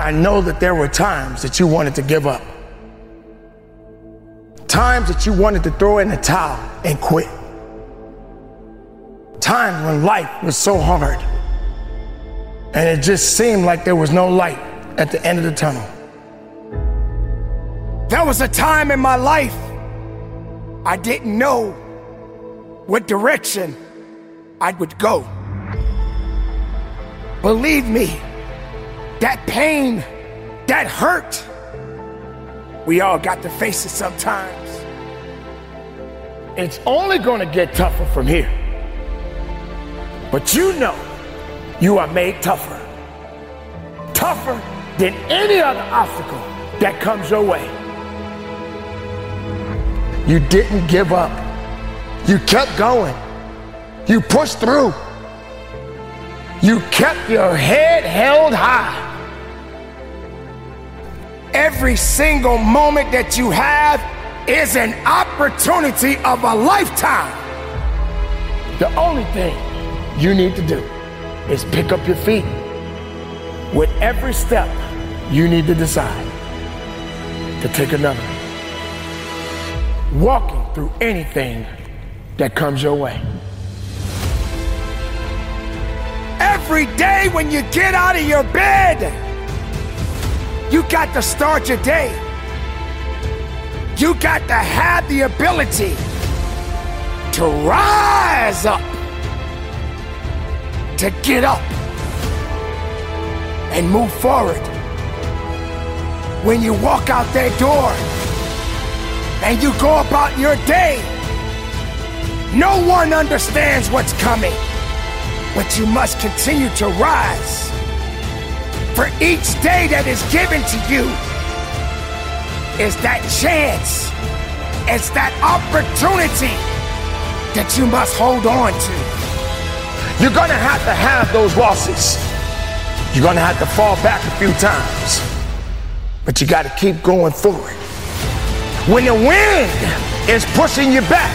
I know that there were times that you wanted to give up. Times that you wanted to throw in the towel and quit. Times when life was so hard and it just seemed like there was no light at the end of the tunnel. There was a time in my life I didn't know what direction I would go. Believe me, that pain, that hurt, we all got to face it sometimes. It's only gonna get tougher from here. But you know, you are made tougher. Tougher than any other obstacle that comes your way. You didn't give up. You kept going. You pushed through. You kept your head held high. Every single moment that you have is an opportunity of a lifetime. The only thing you need to do is pick up your feet. With every step, you need to decide to take another. Walking through anything that comes your way. Every day when you get out of your bed, you got to start your day. You got to have the ability to rise up, to get up and move forward. When you walk out that door and you go about your day, no one understands what's coming, but you must continue to rise. For each day that is given to you is that chance, it's that opportunity that you must hold on to. You're gonna have to have those losses. You're gonna have to fall back a few times, but you gotta keep going forward. When the wind is pushing you back,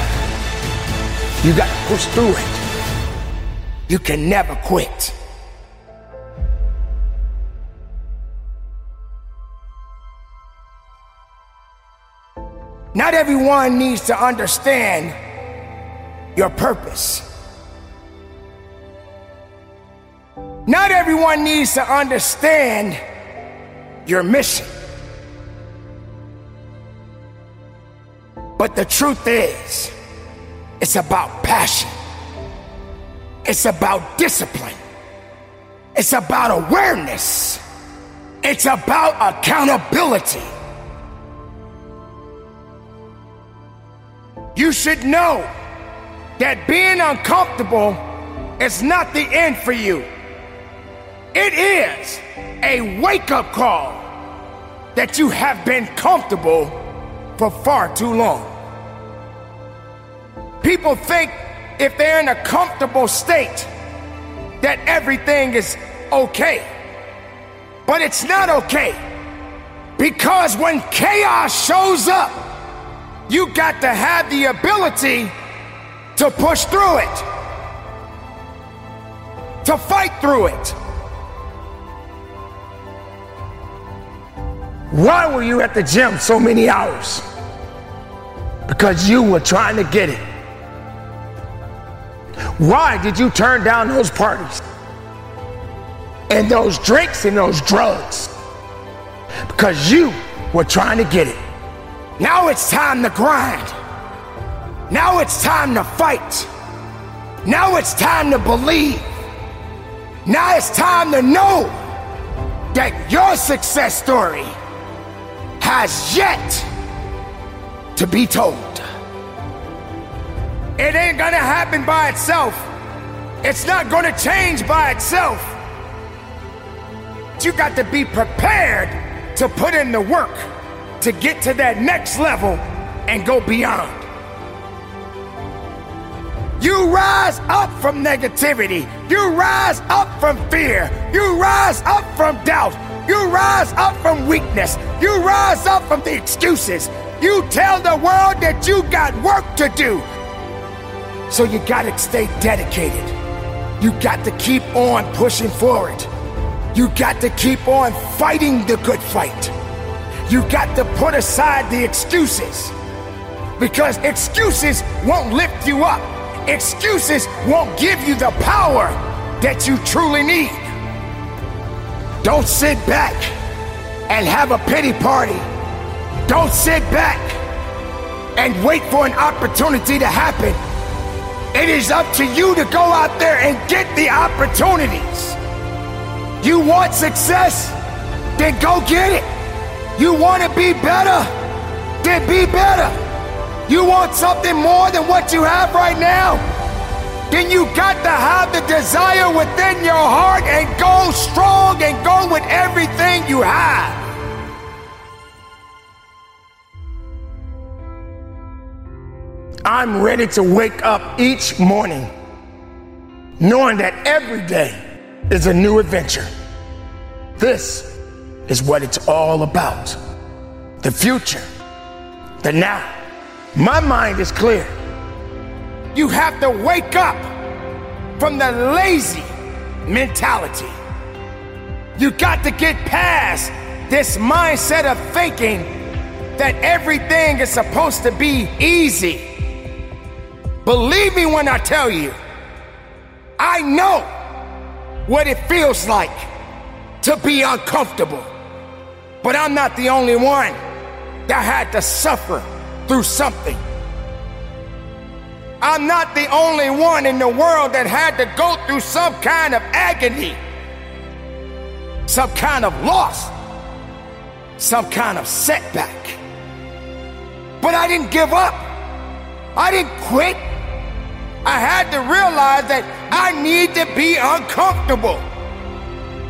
you gotta push through it. You can never quit. Not everyone needs to understand your purpose. Not everyone needs to understand your mission. But the truth is, it's about passion. It's about discipline. It's about awareness. It's about accountability. You should know that being uncomfortable is not the end for you. It is a wake up call that you have been comfortable for far too long. People think if they're in a comfortable state, that everything is okay. But it's not okay. Because when chaos shows up, you got to have the ability to push through it, to fight through it. Why were you at the gym so many hours? Because you were trying to get it. Why did you turn down those parties and those drinks and those drugs? Because you were trying to get it. Now it's time to grind. Now it's time to fight. Now it's time to believe. Now it's time to know that your success story has yet to be told. It ain't gonna happen by itself. It's not gonna change by itself. You got to be prepared to put in the work to get to that next level and go beyond. You rise up from negativity. You rise up from fear. You rise up from doubt. You rise up from weakness. You rise up from the excuses. You tell the world that you got work to do. So you gotta stay dedicated. You got to keep on pushing forward. You got to keep on fighting the good fight. You got to put aside the excuses. Because excuses won't lift you up. Excuses won't give you the power that you truly need. Don't sit back and have a pity party. Don't sit back and wait for an opportunity to happen it is up to you to go out there and get the opportunities. You want success? Then go get it. You want to be better? Then be better. You want something more than what you have right now? Then you got to have the desire within your heart and go strong and go with everything you have. I'm ready to wake up each morning knowing that every day is a new adventure. This is what it's all about the future, the now. My mind is clear. You have to wake up from the lazy mentality. You got to get past this mindset of thinking that everything is supposed to be easy Believe me when I tell you, I know what it feels like to be uncomfortable. But I'm not the only one that had to suffer through something. I'm not the only one in the world that had to go through some kind of agony, some kind of loss, some kind of setback. But I didn't give up. I didn't quit. I had to realize that I need to be uncomfortable.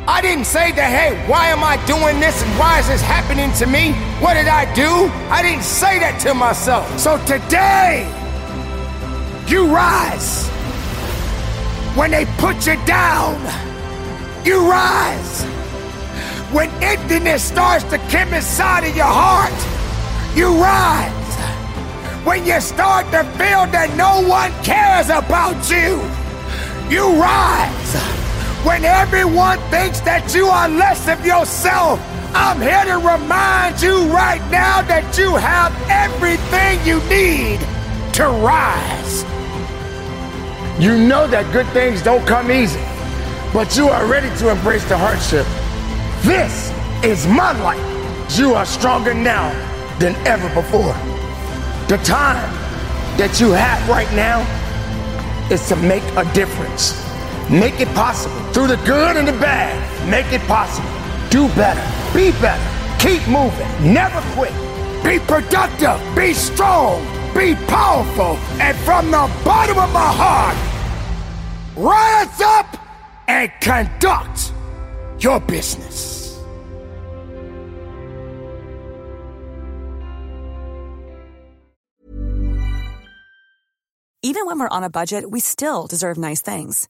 I didn't say that, hey, why am I doing this and why is this happening to me? What did I do? I didn't say that to myself. So today, you rise. When they put you down, you rise. When emptiness starts to come inside of your heart, you rise when you start to feel that no one cares about you, you rise. When everyone thinks that you are less of yourself, I'm here to remind you right now that you have everything you need to rise. You know that good things don't come easy, but you are ready to embrace the hardship. This is my life. You are stronger now than ever before. The time that you have right now is to make a difference. Make it possible. Through the good and the bad, make it possible. Do better. Be better. Keep moving. Never quit. Be productive. Be strong. Be powerful. And from the bottom of my heart, rise up and conduct your business. Even when we're on a budget, we still deserve nice things.